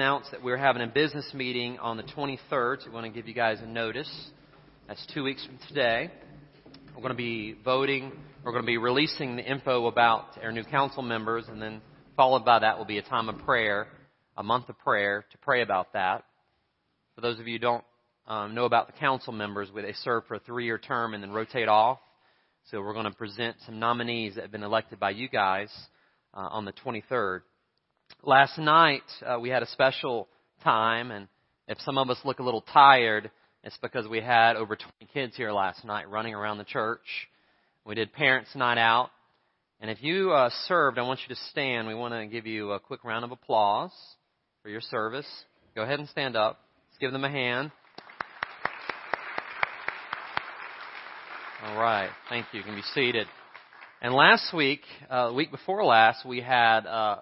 announce that we're having a business meeting on the 23rd. So we want to give you guys a notice. That's two weeks from today. We're going to be voting. We're going to be releasing the info about our new council members, and then followed by that will be a time of prayer, a month of prayer to pray about that. For those of you who don't um, know about the council members, where they serve for a three-year term and then rotate off. So we're going to present some nominees that have been elected by you guys uh, on the 23rd. Last night uh, we had a special time, and if some of us look a little tired, it's because we had over 20 kids here last night running around the church. We did parents' night out, and if you uh, served, I want you to stand. We want to give you a quick round of applause for your service. Go ahead and stand up. Let's give them a hand. All right. Thank you. You can be seated. And last week, uh, the week before last, we had uh,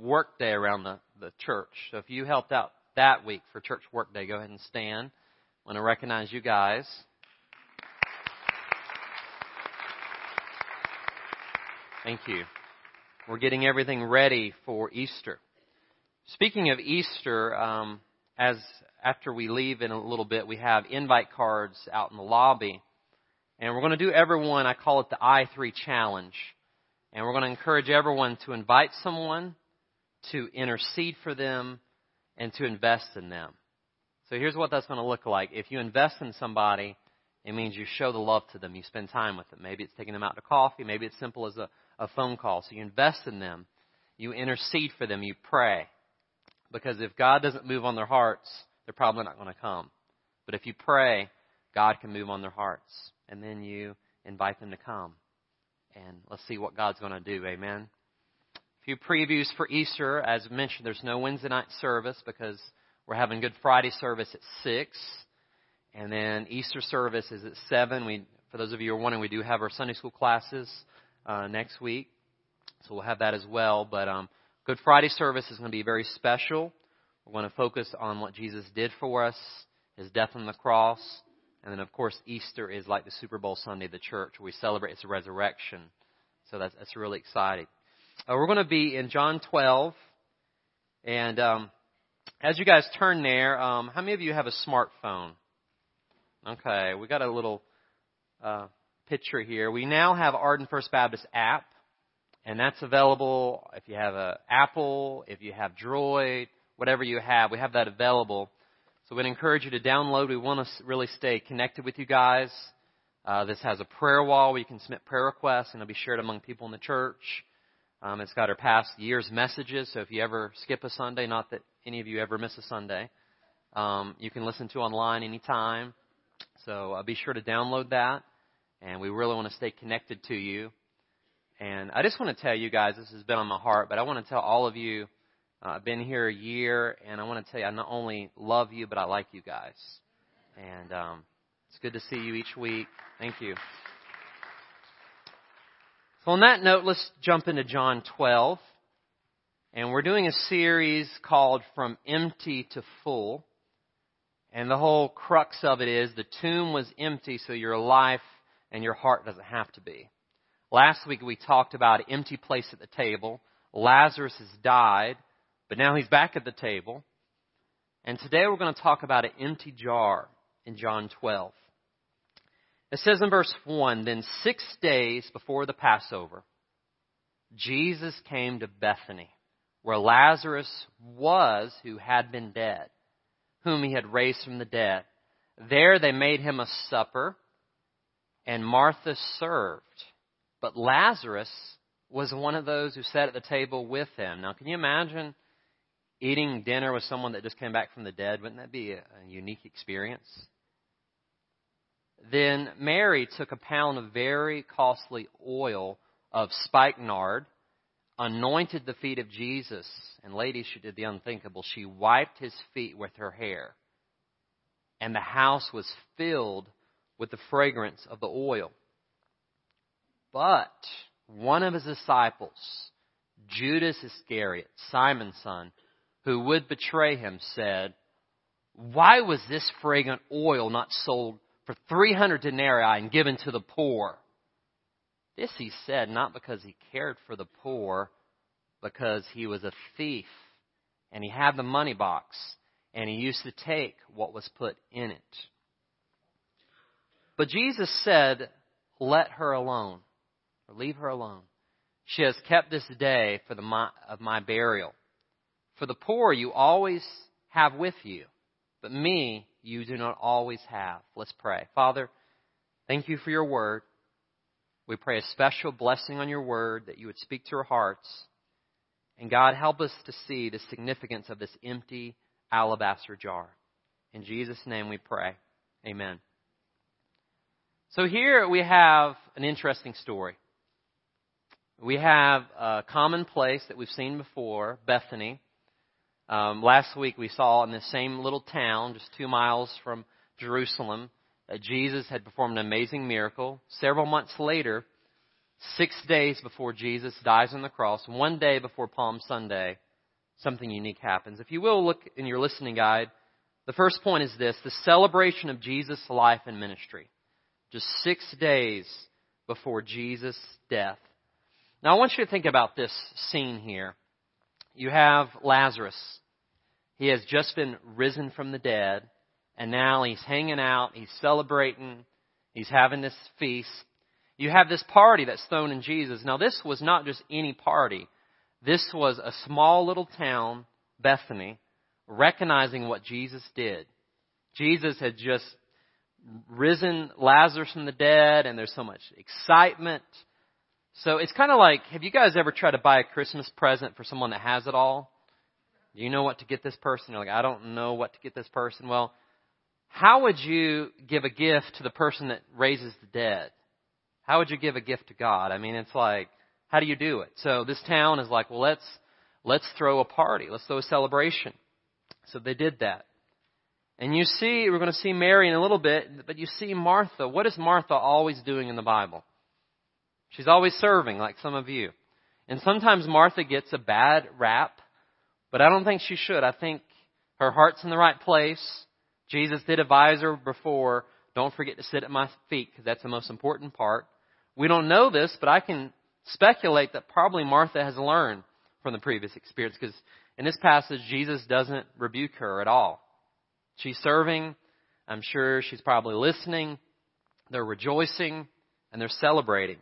work day around the, the church. So if you helped out that week for church work day, go ahead and stand. I want to recognize you guys. Thank you. We're getting everything ready for Easter. Speaking of Easter, um, as after we leave in a little bit, we have invite cards out in the lobby. And we're going to do everyone, I call it the I3 challenge. And we're going to encourage everyone to invite someone, to intercede for them, and to invest in them. So here's what that's going to look like. If you invest in somebody, it means you show the love to them. You spend time with them. Maybe it's taking them out to coffee. Maybe it's simple as a, a phone call. So you invest in them. You intercede for them. You pray. Because if God doesn't move on their hearts, they're probably not going to come. But if you pray, God can move on their hearts and then you invite them to come. And let's see what God's going to do. Amen. Few previews for Easter. As mentioned, there's no Wednesday night service because we're having Good Friday service at 6. And then Easter service is at 7. We, for those of you who are wondering, we do have our Sunday school classes uh, next week. So we'll have that as well. But um, Good Friday service is going to be very special. We're going to focus on what Jesus did for us, his death on the cross, and then, of course, Easter is like the Super Bowl Sunday of the church. We celebrate its resurrection. So that's, that's really exciting. Uh, we're going to be in John 12. And um, as you guys turn there, um, how many of you have a smartphone? Okay, we got a little uh, picture here. We now have Arden First Baptist app, and that's available if you have a Apple, if you have Droid, whatever you have. We have that available. So we'd encourage you to download. We want to really stay connected with you guys. Uh, this has a prayer wall where you can submit prayer requests, and it'll be shared among people in the church. Um, it's got our past year's messages, so if you ever skip a Sunday, not that any of you ever miss a Sunday, um, you can listen to online anytime. So uh, be sure to download that, and we really want to stay connected to you. And I just want to tell you guys, this has been on my heart, but I want to tell all of you uh, I've been here a year, and I want to tell you, I not only love you, but I like you guys. And um, it's good to see you each week. Thank you. So, on that note, let's jump into John 12. And we're doing a series called From Empty to Full. And the whole crux of it is the tomb was empty, so your life and your heart doesn't have to be. Last week we talked about empty place at the table. Lazarus has died. But now he's back at the table. And today we're going to talk about an empty jar in John 12. It says in verse 1 Then six days before the Passover, Jesus came to Bethany, where Lazarus was who had been dead, whom he had raised from the dead. There they made him a supper, and Martha served. But Lazarus was one of those who sat at the table with him. Now, can you imagine? eating dinner with someone that just came back from the dead, wouldn't that be a, a unique experience? Then Mary took a pound of very costly oil of spikenard, anointed the feet of Jesus, and ladies, she did the unthinkable. She wiped his feet with her hair, and the house was filled with the fragrance of the oil. But one of his disciples, Judas Iscariot, Simon's son, who would betray him, said, Why was this fragrant oil not sold for 300 denarii and given to the poor? This he said not because he cared for the poor, because he was a thief. and he had the money box, and he used to take what was put in it. But Jesus said, Let her alone, or leave her alone. She has kept this day for the my, of my burial. For the poor you always have with you, but me you do not always have. Let's pray. Father, thank you for your word. We pray a special blessing on your word that you would speak to our hearts. And God, help us to see the significance of this empty alabaster jar. In Jesus' name we pray. Amen. So here we have an interesting story. We have a common place that we've seen before, Bethany. Um, last week we saw in the same little town, just two miles from Jerusalem, that Jesus had performed an amazing miracle. Several months later, six days before Jesus dies on the cross, one day before Palm Sunday, something unique happens. If you will look in your listening guide, the first point is this the celebration of Jesus' life and ministry. Just six days before Jesus' death. Now, I want you to think about this scene here. You have Lazarus. He has just been risen from the dead, and now he's hanging out, he's celebrating, he's having this feast. You have this party that's thrown in Jesus. Now, this was not just any party. This was a small little town, Bethany, recognizing what Jesus did. Jesus had just risen Lazarus from the dead, and there's so much excitement. So it's kind of like, have you guys ever tried to buy a Christmas present for someone that has it all? Do you know what to get this person? You're like, I don't know what to get this person. Well, how would you give a gift to the person that raises the dead? How would you give a gift to God? I mean, it's like, how do you do it? So this town is like, well, let's, let's throw a party. Let's throw a celebration. So they did that. And you see, we're going to see Mary in a little bit, but you see Martha. What is Martha always doing in the Bible? She's always serving, like some of you. And sometimes Martha gets a bad rap, but I don't think she should. I think her heart's in the right place. Jesus did advise her before, don't forget to sit at my feet, because that's the most important part. We don't know this, but I can speculate that probably Martha has learned from the previous experience, because in this passage, Jesus doesn't rebuke her at all. She's serving. I'm sure she's probably listening. They're rejoicing and they're celebrating.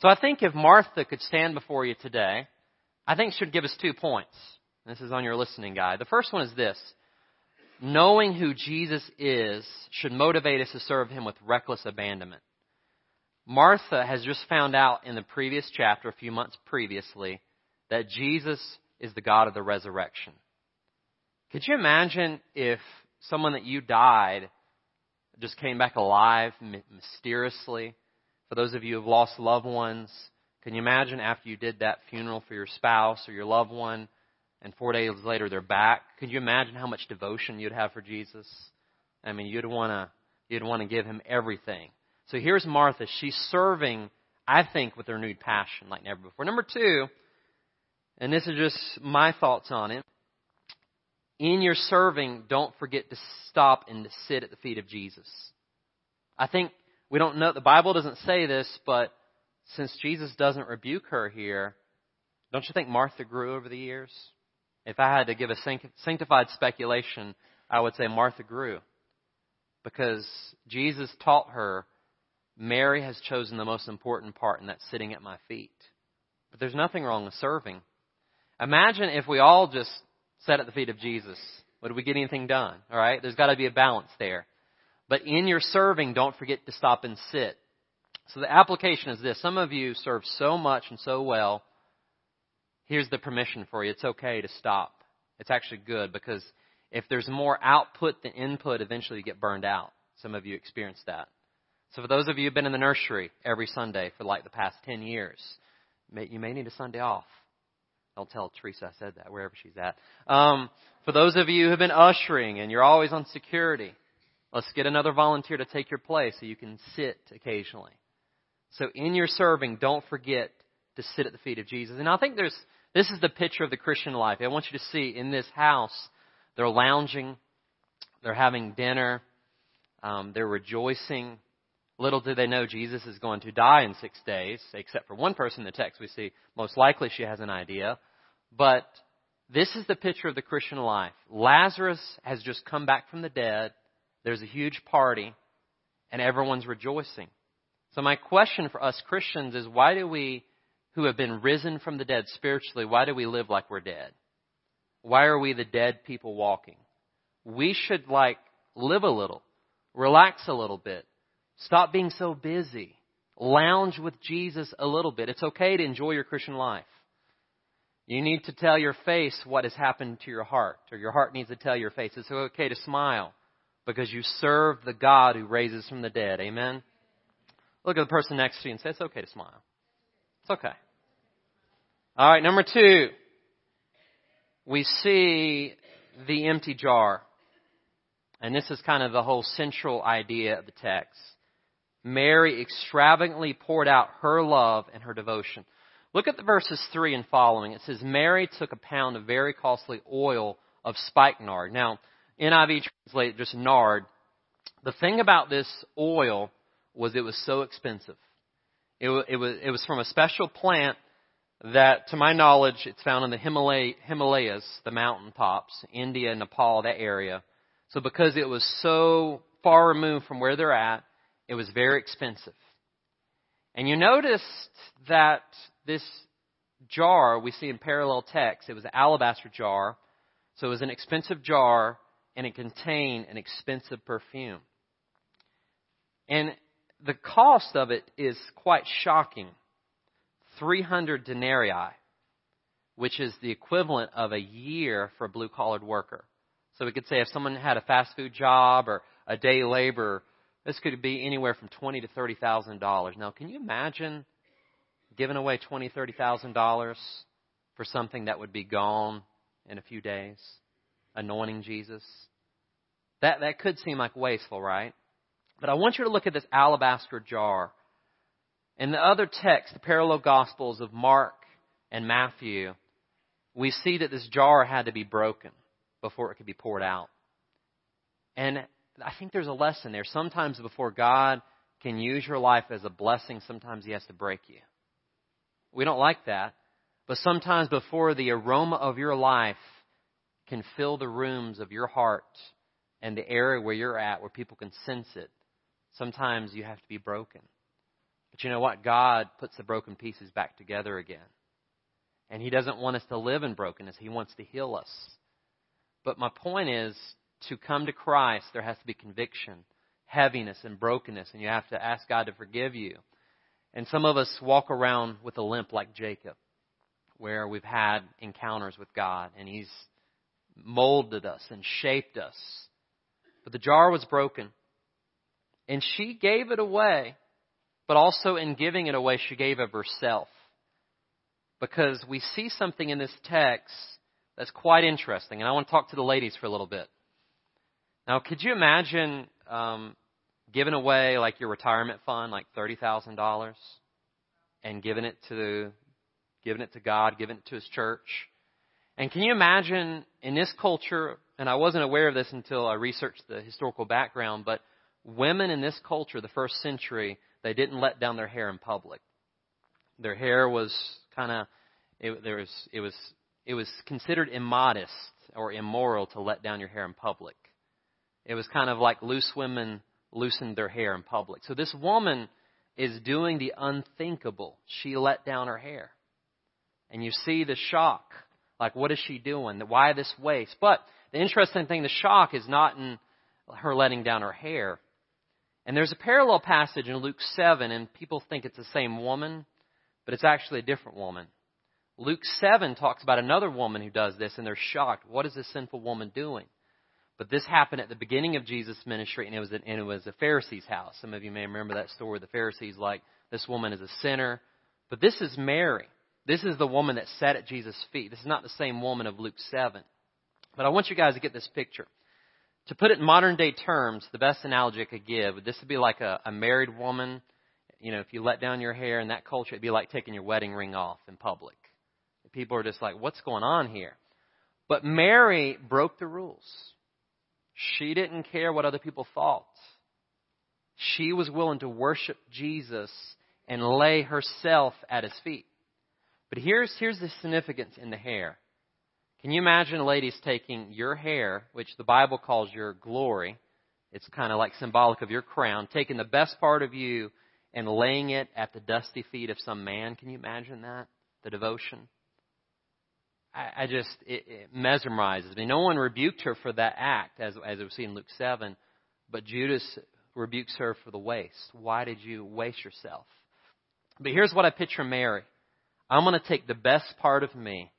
So I think if Martha could stand before you today, I think she'd give us two points. This is on your listening guide. The first one is this. Knowing who Jesus is should motivate us to serve him with reckless abandonment. Martha has just found out in the previous chapter, a few months previously, that Jesus is the God of the resurrection. Could you imagine if someone that you died just came back alive mysteriously? For those of you who have lost loved ones, can you imagine after you did that funeral for your spouse or your loved one, and four days later they're back? Could you imagine how much devotion you'd have for Jesus? I mean, you'd want to you'd want to give him everything. So here's Martha. She's serving, I think, with renewed passion like never before. Number two, and this is just my thoughts on it. In your serving, don't forget to stop and to sit at the feet of Jesus. I think we don't know, the Bible doesn't say this, but since Jesus doesn't rebuke her here, don't you think Martha grew over the years? If I had to give a sanctified speculation, I would say Martha grew. Because Jesus taught her, Mary has chosen the most important part, and that's sitting at my feet. But there's nothing wrong with serving. Imagine if we all just sat at the feet of Jesus. Would we get anything done? All right? There's got to be a balance there. But in your serving, don't forget to stop and sit. So the application is this. Some of you serve so much and so well. Here's the permission for you. It's okay to stop. It's actually good because if there's more output than input, eventually you get burned out. Some of you experience that. So for those of you who've been in the nursery every Sunday for like the past 10 years, you may need a Sunday off. Don't tell Teresa I said that, wherever she's at. Um, for those of you who have been ushering and you're always on security, let's get another volunteer to take your place so you can sit occasionally. So in your serving, don't forget to sit at the feet of Jesus. And I think there's, this is the picture of the Christian life. I want you to see in this house, they're lounging, they're having dinner, um, they're rejoicing. Little do they know Jesus is going to die in six days, except for one person in the text we see. Most likely she has an idea. But This is the picture of the Christian life. Lazarus has just come back from the dead. There's a huge party, and everyone's rejoicing. So my question for us Christians is why do we, who have been risen from the dead spiritually, why do we live like we're dead? Why are we the dead people walking? We should like live a little, relax a little bit, stop being so busy, lounge with Jesus a little bit. It's okay to enjoy your Christian life. You need to tell your face what has happened to your heart, or your heart needs to tell your face. It's okay to smile because you serve the God who raises from the dead. Amen? Look at the person next to you and say, It's okay to smile. It's okay. All right, number two, we see the empty jar. And this is kind of the whole central idea of the text. Mary extravagantly poured out her love and her devotion. Look at the verses 3 and following. It says, Mary took a pound of very costly oil of spikenard. Now, NIV translate just nard. The thing about this oil was it was so expensive. It, it, was, it was from a special plant that, to my knowledge, it's found in the Himalay, Himalayas, the mountain tops, India, Nepal, that area. So because it was so far removed from where they're at, it was very expensive. And you noticed that this jar we see in parallel text, it was an alabaster jar. So it was an expensive jar and it contained an expensive perfume. And the cost of it is quite shocking. 300 denarii, which is the equivalent of a year for a blue collared worker. So we could say if someone had a fast food job or a day labor, this could be anywhere from twenty to thirty thousand dollars. Now, can you imagine giving away twenty, thirty thousand dollars for something that would be gone in a few days? Anointing Jesus. That that could seem like wasteful, right? But I want you to look at this alabaster jar. In the other texts, the parallel gospels of Mark and Matthew, we see that this jar had to be broken before it could be poured out. And I think there's a lesson there. Sometimes before God can use your life as a blessing, sometimes He has to break you. We don't like that. But sometimes before the aroma of your life can fill the rooms of your heart and the area where you're at where people can sense it, sometimes you have to be broken. But you know what? God puts the broken pieces back together again. And He doesn't want us to live in brokenness. He wants to heal us. But my point is, to come to Christ, there has to be conviction, heaviness, and brokenness, and you have to ask God to forgive you. And some of us walk around with a limp like Jacob, where we've had encounters with God, and He's molded us and shaped us. But the jar was broken, and she gave it away, but also in giving it away, she gave of herself. Because we see something in this text that's quite interesting, and I want to talk to the ladies for a little bit. Now, could you imagine um, giving away like your retirement fund, like thirty thousand dollars, and giving it to giving it to God, giving it to His church? And can you imagine in this culture? And I wasn't aware of this until I researched the historical background, but women in this culture, the first century, they didn't let down their hair in public. Their hair was kind of it, it was it was considered immodest or immoral to let down your hair in public. It was kind of like loose women loosened their hair in public. So this woman is doing the unthinkable. She let down her hair. And you see the shock. Like, what is she doing? Why this waste? But the interesting thing, the shock is not in her letting down her hair. And there's a parallel passage in Luke 7, and people think it's the same woman, but it's actually a different woman. Luke 7 talks about another woman who does this, and they're shocked. What is this sinful woman doing? But this happened at the beginning of Jesus' ministry, and it was and it was a Pharisee's house. Some of you may remember that story. The Pharisees like this woman is a sinner, but this is Mary. This is the woman that sat at Jesus' feet. This is not the same woman of Luke seven. But I want you guys to get this picture. To put it in modern day terms, the best analogy I could give, this would be like a, a married woman. You know, if you let down your hair in that culture, it'd be like taking your wedding ring off in public. People are just like, what's going on here? But Mary broke the rules. She didn't care what other people thought. She was willing to worship Jesus and lay herself at his feet. But here's, here's the significance in the hair. Can you imagine ladies taking your hair, which the Bible calls your glory, it's kind of like symbolic of your crown, taking the best part of you and laying it at the dusty feet of some man? Can you imagine that? The devotion? I, I just, it, it mesmerizes me. No one rebuked her for that act, as, as we see in Luke 7, but Judas rebukes her for the waste. Why did you waste yourself? But here's what I picture Mary. I'm going to take the best part of me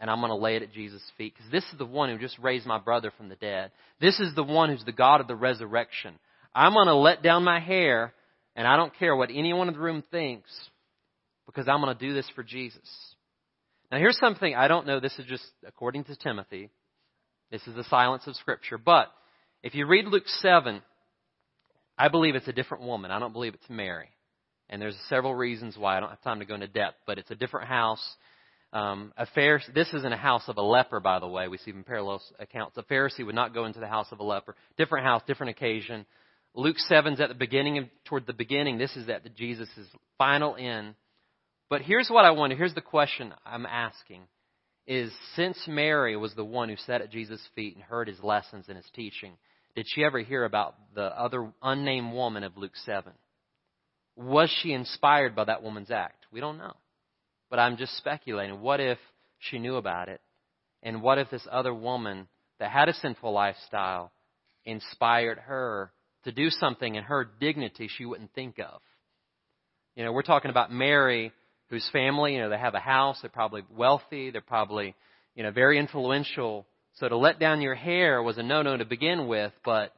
and I'm going to lay it at Jesus' feet because this is the one who just raised my brother from the dead. This is the one who's the God of the resurrection. I'm going to let down my hair and I don't care what anyone in the room thinks because I'm going to do this for Jesus. Now here's something I don't know. This is just according to Timothy. This is the silence of scripture. But if you read Luke 7, I believe it's a different woman. I don't believe it's Mary. And there's several reasons why. I don't have time to go into depth, but it's a different house. Um, a Pharisee, this isn't a house of a leper, by the way. We see in parallel accounts. A Pharisee would not go into the house of a leper. Different house, different occasion. Luke 7's at the beginning, of, toward the beginning. This is at the Jesus' final end. But here's what I wonder. Here's the question I'm asking. Is since Mary was the one who sat at Jesus' feet and heard his lessons and his teaching, did she ever hear about the other unnamed woman of Luke 7? Was she inspired by that woman's act? We don't know. But I'm just speculating. What if she knew about it? And what if this other woman that had a sinful lifestyle inspired her to do something in her dignity she wouldn't think of? You know, we're talking about Mary, whose family, you know, they have a house, they're probably wealthy, they're probably, you know, very influential. So to let down your hair was a no-no to begin with, but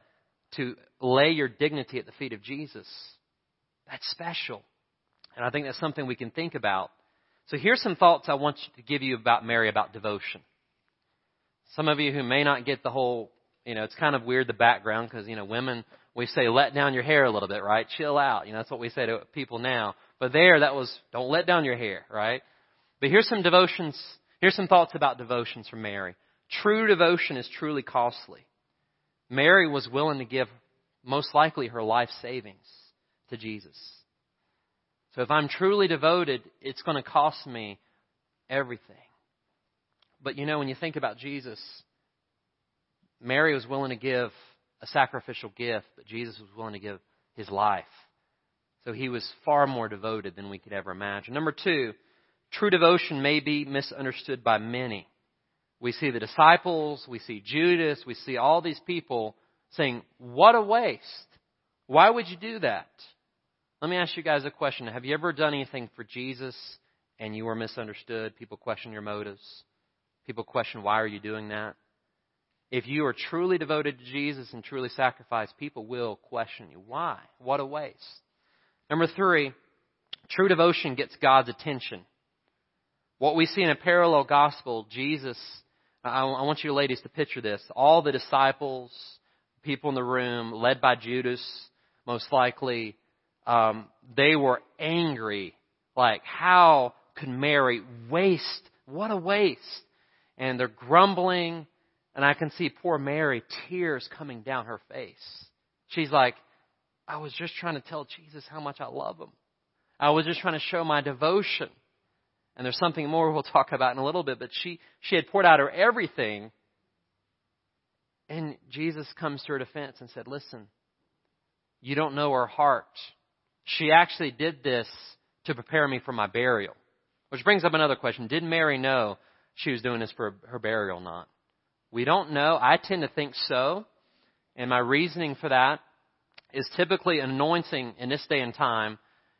to lay your dignity at the feet of Jesus, that's special. And I think that's something we can think about so here's some thoughts I want to give you about Mary about devotion. Some of you who may not get the whole, you know, it's kind of weird the background because, you know, women, we say let down your hair a little bit, right? Chill out. You know, that's what we say to people now. But there, that was don't let down your hair, right? But here's some devotions, here's some thoughts about devotions from Mary. True devotion is truly costly. Mary was willing to give most likely her life savings to Jesus. So if I'm truly devoted, it's going to cost me everything. But you know, when you think about Jesus, Mary was willing to give a sacrificial gift, but Jesus was willing to give his life. So he was far more devoted than we could ever imagine. Number two, true devotion may be misunderstood by many. We see the disciples, we see Judas, we see all these people saying, What a waste! Why would you do that? Let me ask you guys a question. Have you ever done anything for Jesus and you were misunderstood? People question your motives. People question why are you doing that? If you are truly devoted to Jesus and truly sacrificed, people will question you. Why? What a waste. Number three, true devotion gets God's attention. What we see in a parallel gospel, Jesus, I want you ladies to picture this. All the disciples, people in the room, led by Judas, most likely, um, they were angry. Like, how could Mary waste? What a waste. And they're grumbling, and I can see poor Mary, tears coming down her face. She's like, I was just trying to tell Jesus how much I love him. I was just trying to show my devotion. And there's something more we'll talk about in a little bit, but she, she had poured out her everything. And Jesus comes to her defense and said, Listen, you don't know her heart. She actually did this to prepare me for my burial. Which brings up another question. Did Mary know she was doing this for her burial or not? We don't know. I tend to think so. And my reasoning for that is typically anointing in this day and time.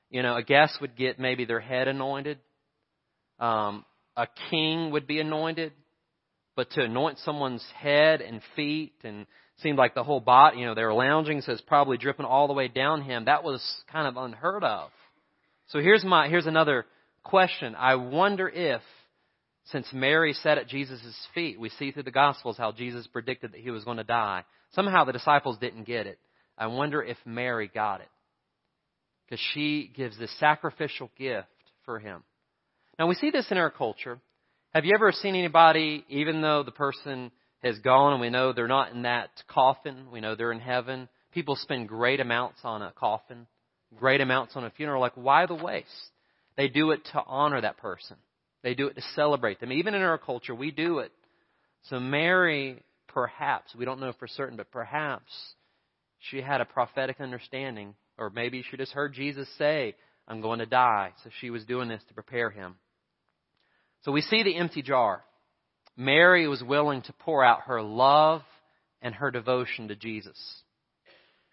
You know, a guest would get maybe their head anointed. Um, a king would be anointed. But to anoint someone's head and feet and seemed like the whole body, you know, they were lounging, so it's probably dripping all the way down him. That was kind of unheard of. So here's my, here's another question. I wonder if, since Mary sat at Jesus' feet, we see through the Gospels how Jesus predicted that he was going to die. Somehow the disciples didn't get it. I wonder if Mary got it. Because she gives this sacrificial gift for him. Now we see this in our culture. Have you ever seen anybody, even though the person has gone and we know they're not in that coffin. We know they're in heaven. People spend great amounts on a coffin, great amounts on a funeral. Like, why the waste? They do it to honor that person. They do it to celebrate them. Even in our culture, we do it So Mary, perhaps, we don't know for certain, but perhaps she had a prophetic understanding, or maybe she just heard Jesus say, I'm going to die. So she was doing this to prepare him. So we see the empty jar. Mary was willing to pour out her love and her devotion to Jesus.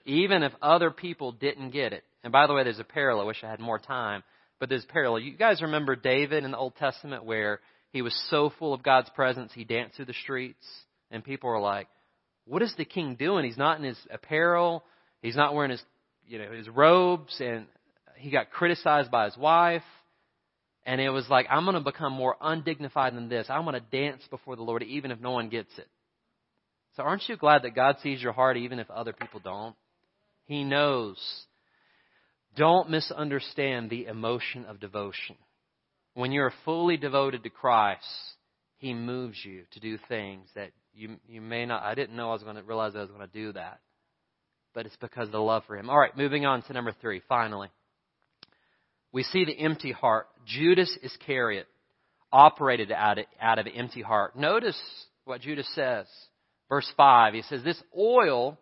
Even if other people didn't get it. And by the way, there's a parallel. I wish I had more time. But there's a parallel. You guys remember David in the Old Testament where he was so full of God's presence he danced through the streets? And people were like, what is the king doing? He's not in his apparel. He's not wearing his, you know, his robes. And he got criticized by his wife. And it was like, I'm going to become more undignified than this. I'm going to dance before the Lord even if no one gets it. So aren't you glad that God sees your heart even if other people don't? He knows. Don't misunderstand the emotion of devotion. When you're fully devoted to Christ, He moves you to do things that you, you may not, I didn't know I was going to realize I was going to do that. But it's because of the love for Him. All right, moving on to number three, finally. We see the empty heart. Judas Iscariot operated out of, out of empty heart. Notice what Judas says. Verse 5, he says, This oil,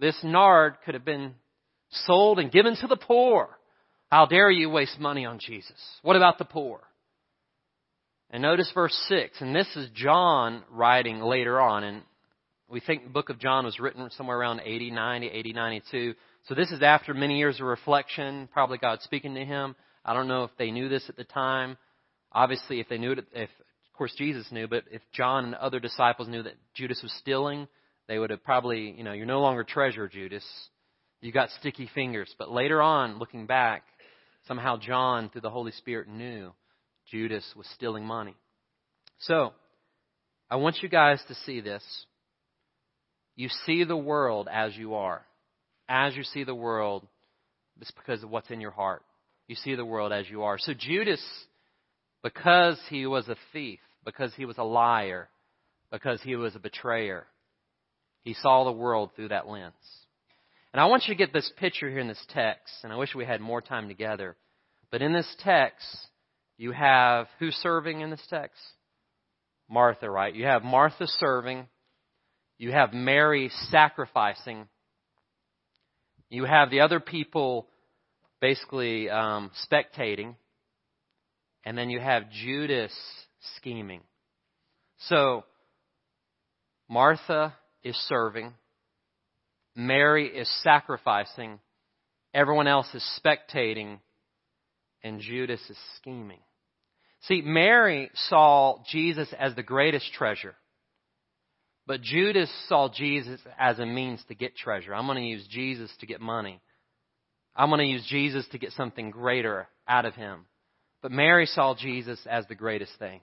this nard, could have been sold and given to the poor. How dare you waste money on Jesus? What about the poor? And notice verse 6, and this is John writing later on, and we think the book of John was written somewhere around 80, 90, 80, 92. So this is after many years of reflection, probably God speaking to him. I don't know if they knew this at the time. Obviously, if they knew it, if of course Jesus knew, but if John and other disciples knew that Judas was stealing, they would have probably, you know, you're no longer treasure, Judas. You got sticky fingers. But later on, looking back, somehow John, through the Holy Spirit, knew Judas was stealing money. So, I want you guys to see this. You see the world as you are. As you see the world, it's because of what's in your heart. You see the world as you are. So Judas, because he was a thief, because he was a liar, because he was a betrayer, he saw the world through that lens. And I want you to get this picture here in this text, and I wish we had more time together. But in this text, you have who's serving in this text? Martha, right? You have Martha serving. You have Mary sacrificing. You have the other people basically um, spectating. And then you have Judas scheming. So, Martha is serving. Mary is sacrificing, everyone else is spectating, and Judas is scheming. See, Mary saw Jesus as the greatest treasure, but Judas saw Jesus as a means to get treasure. I'm going to use Jesus to get money. I'm going to use Jesus to get something greater out of him. But Mary saw Jesus as the greatest thing.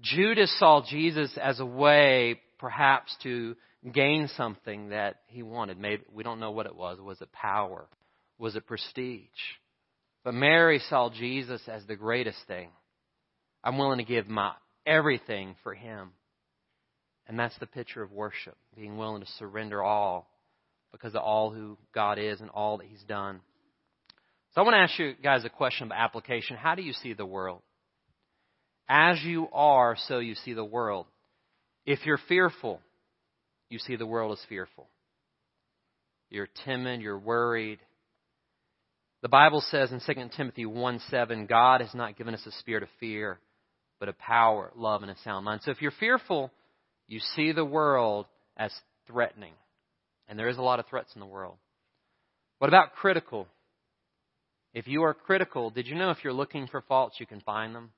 Judas saw Jesus as a way, perhaps, to gain something that he wanted. Maybe we don't know what it was. Was it power? Was it prestige? But Mary saw Jesus as the greatest thing. I'm willing to give my everything for him. And that's the picture of worship, being willing to surrender all because of all who God is and all that he's done. So I want to ask you guys a question of application. How do you see the world? As you are, so you see the world. If you're fearful, you see the world as fearful. You're timid, you're worried. The Bible says in 2 Timothy 1 7, God has not given us a spirit of fear, but a power, love, and a sound mind. So if you're fearful, you see the world as threatening. And there is a lot of threats in the world. What about critical? If you are critical, did you know if you're looking for faults, you can find them?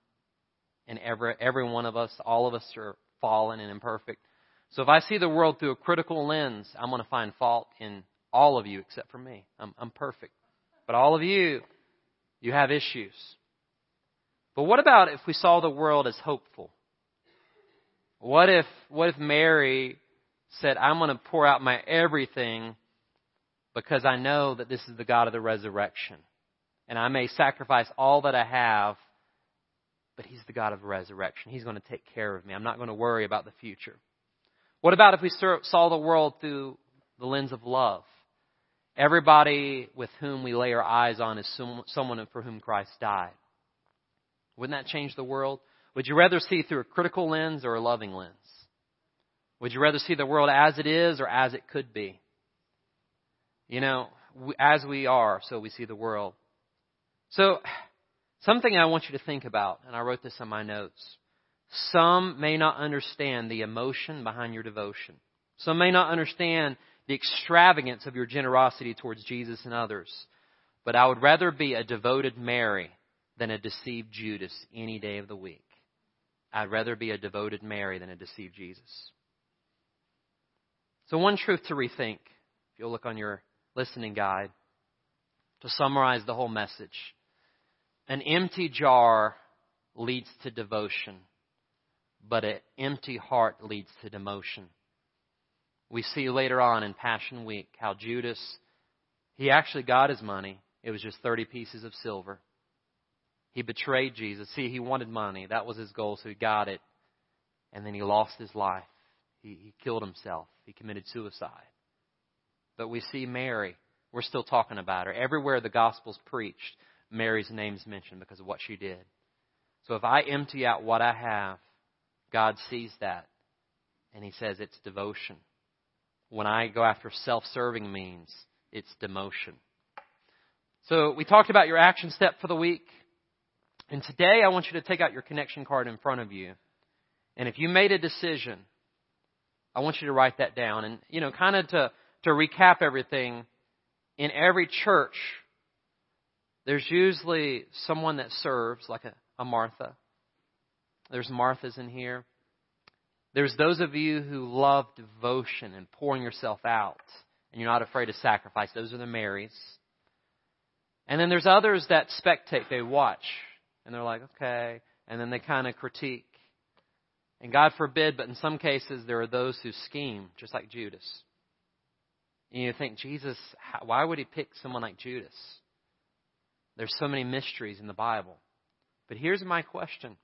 And every, every one of us, all of us are fallen and imperfect. So if I see the world through a critical lens, I'm going to find fault in all of you except for me. I'm, I'm perfect. But all of you, you have issues. But what about if we saw the world as hopeful? What if, what if Mary said, I'm going to pour out my everything because I know that this is the God of the resurrection. And I may sacrifice all that I have, but He's the God of the resurrection. He's going to take care of me. I'm not going to worry about the future. What about if we saw the world through the lens of love? Everybody with whom we lay our eyes on is someone for whom Christ died. Wouldn't that change the world? Would you rather see through a critical lens or a loving lens? Would you rather see the world as it is or as it could be? You know, as we are, so we see the world. So, something I want you to think about, and I wrote this in my notes. Some may not understand the emotion behind your devotion. Some may not understand the extravagance of your generosity towards Jesus and others. But I would rather be a devoted Mary than a deceived Judas any day of the week. I'd rather be a devoted Mary than a deceived Jesus. So, one truth to rethink, if you'll look on your listening guide, to summarize the whole message an empty jar leads to devotion, but an empty heart leads to demotion. We see later on in Passion Week how Judas, he actually got his money. It was just 30 pieces of silver. He betrayed Jesus. See, he wanted money. That was his goal, so he got it. And then he lost his life. He, he killed himself. He committed suicide. But we see Mary. We're still talking about her. Everywhere the gospel's preached, Mary's name's mentioned because of what she did. So if I empty out what I have, God sees that. And he says it's devotion. When I go after self serving means, it's demotion. So we talked about your action step for the week. And today I want you to take out your connection card in front of you. And if you made a decision, I want you to write that down. And, you know, kind of to, to recap everything, in every church, there's usually someone that serves, like a, a Martha. There's Marthas in here. There's those of you who love devotion and pouring yourself out, and you're not afraid to sacrifice. Those are the Marys. And then there's others that spectate, they watch, and they're like, okay, and then they kind of critique. And God forbid, but in some cases, there are those who scheme, just like Judas. And you think, Jesus, why would he pick someone like Judas? There's so many mysteries in the Bible. But here's my question.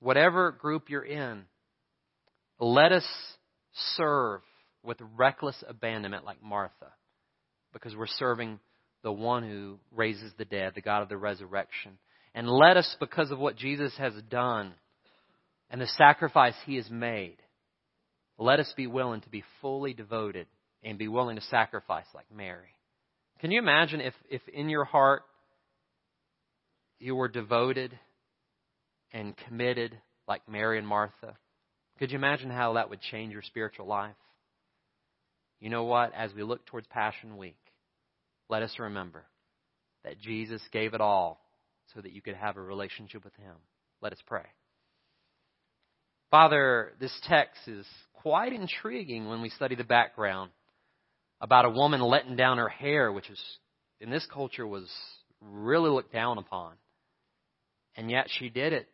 Whatever group you're in, let us serve with reckless abandonment like Martha, because we're serving the one who raises the dead, the God of the resurrection. And let us, because of what Jesus has done and the sacrifice he has made, let us be willing to be fully devoted and be willing to sacrifice like Mary. Can you imagine if, if in your heart you were devoted and committed like Mary and Martha? Could you imagine how that would change your spiritual life? You know what? As we look towards Passion Week, let us remember that Jesus gave it all so that you could have a relationship with Him. Let us pray. Father, this text is quite intriguing when we study the background about a woman letting down her hair, which is in this culture was really looked down upon. And yet she did it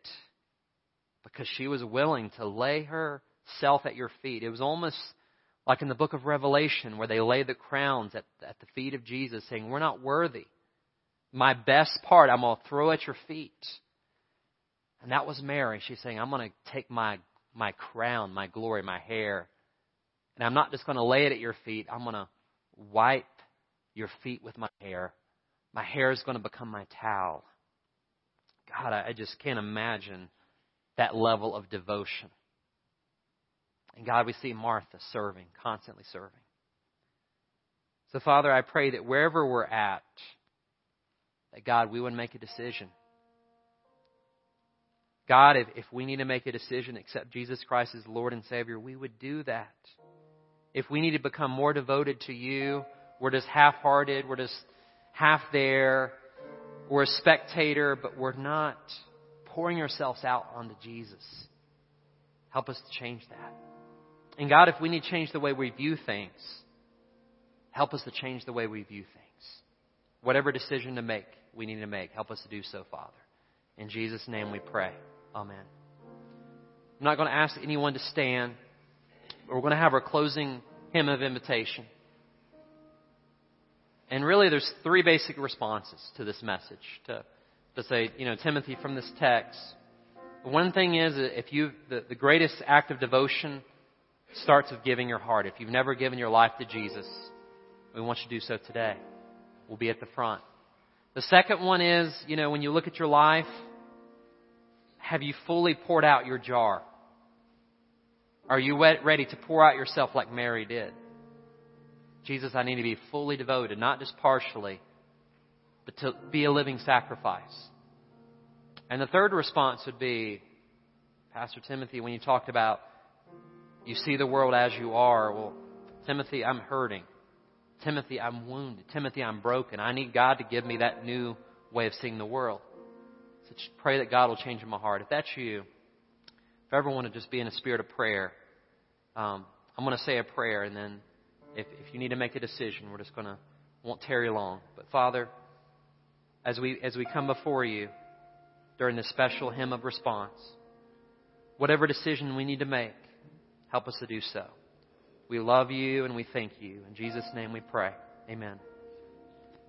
because she was willing to lay herself at your feet. It was almost like in the book of Revelation where they lay the crowns at, at the feet of Jesus saying, We're not worthy. My best part I'm going to throw at your feet. And that was Mary. She's saying, I'm going to take my, my crown, my glory, my hair, and I'm not just going to lay it at your feet. I'm going to wipe your feet with my hair. My hair is going to become my towel. God, I just can't imagine that level of devotion. And God, we see Martha serving, constantly serving. So, Father, I pray that wherever we're at, that God, we would make a decision. God, if, if we need to make a decision, accept Jesus Christ as Lord and Savior, we would do that. If we need to become more devoted to you, we're just half hearted, we're just half there, we're a spectator, but we're not pouring ourselves out onto Jesus. Help us to change that. And God, if we need to change the way we view things, help us to change the way we view things. Whatever decision to make, we need to make, help us to do so, Father. In Jesus' name we pray. Amen. I'm not going to ask anyone to stand. We're going to have our closing hymn of invitation. And really, there's three basic responses to this message. To to say, you know, Timothy, from this text, one thing is if you the, the greatest act of devotion starts with giving your heart. If you've never given your life to Jesus, we want you to do so today. We'll be at the front. The second one is, you know, when you look at your life, Have you fully poured out your jar? Are you ready to pour out yourself like Mary did? Jesus, I need to be fully devoted, not just partially, but to be a living sacrifice. And the third response would be, Pastor Timothy, when you talked about you see the world as you are, well, Timothy, I'm hurting. Timothy, I'm wounded. Timothy, I'm broken. I need God to give me that new way of seeing the world. Pray that God will change my heart. If that's you, if I ever want to just be in a spirit of prayer, um, I'm going to say a prayer, and then if, if you need to make a decision, we're just going to won't tarry long. But Father, as we as we come before you during this special hymn of response, whatever decision we need to make, help us to do so. We love you and we thank you. In Jesus' name we pray. Amen.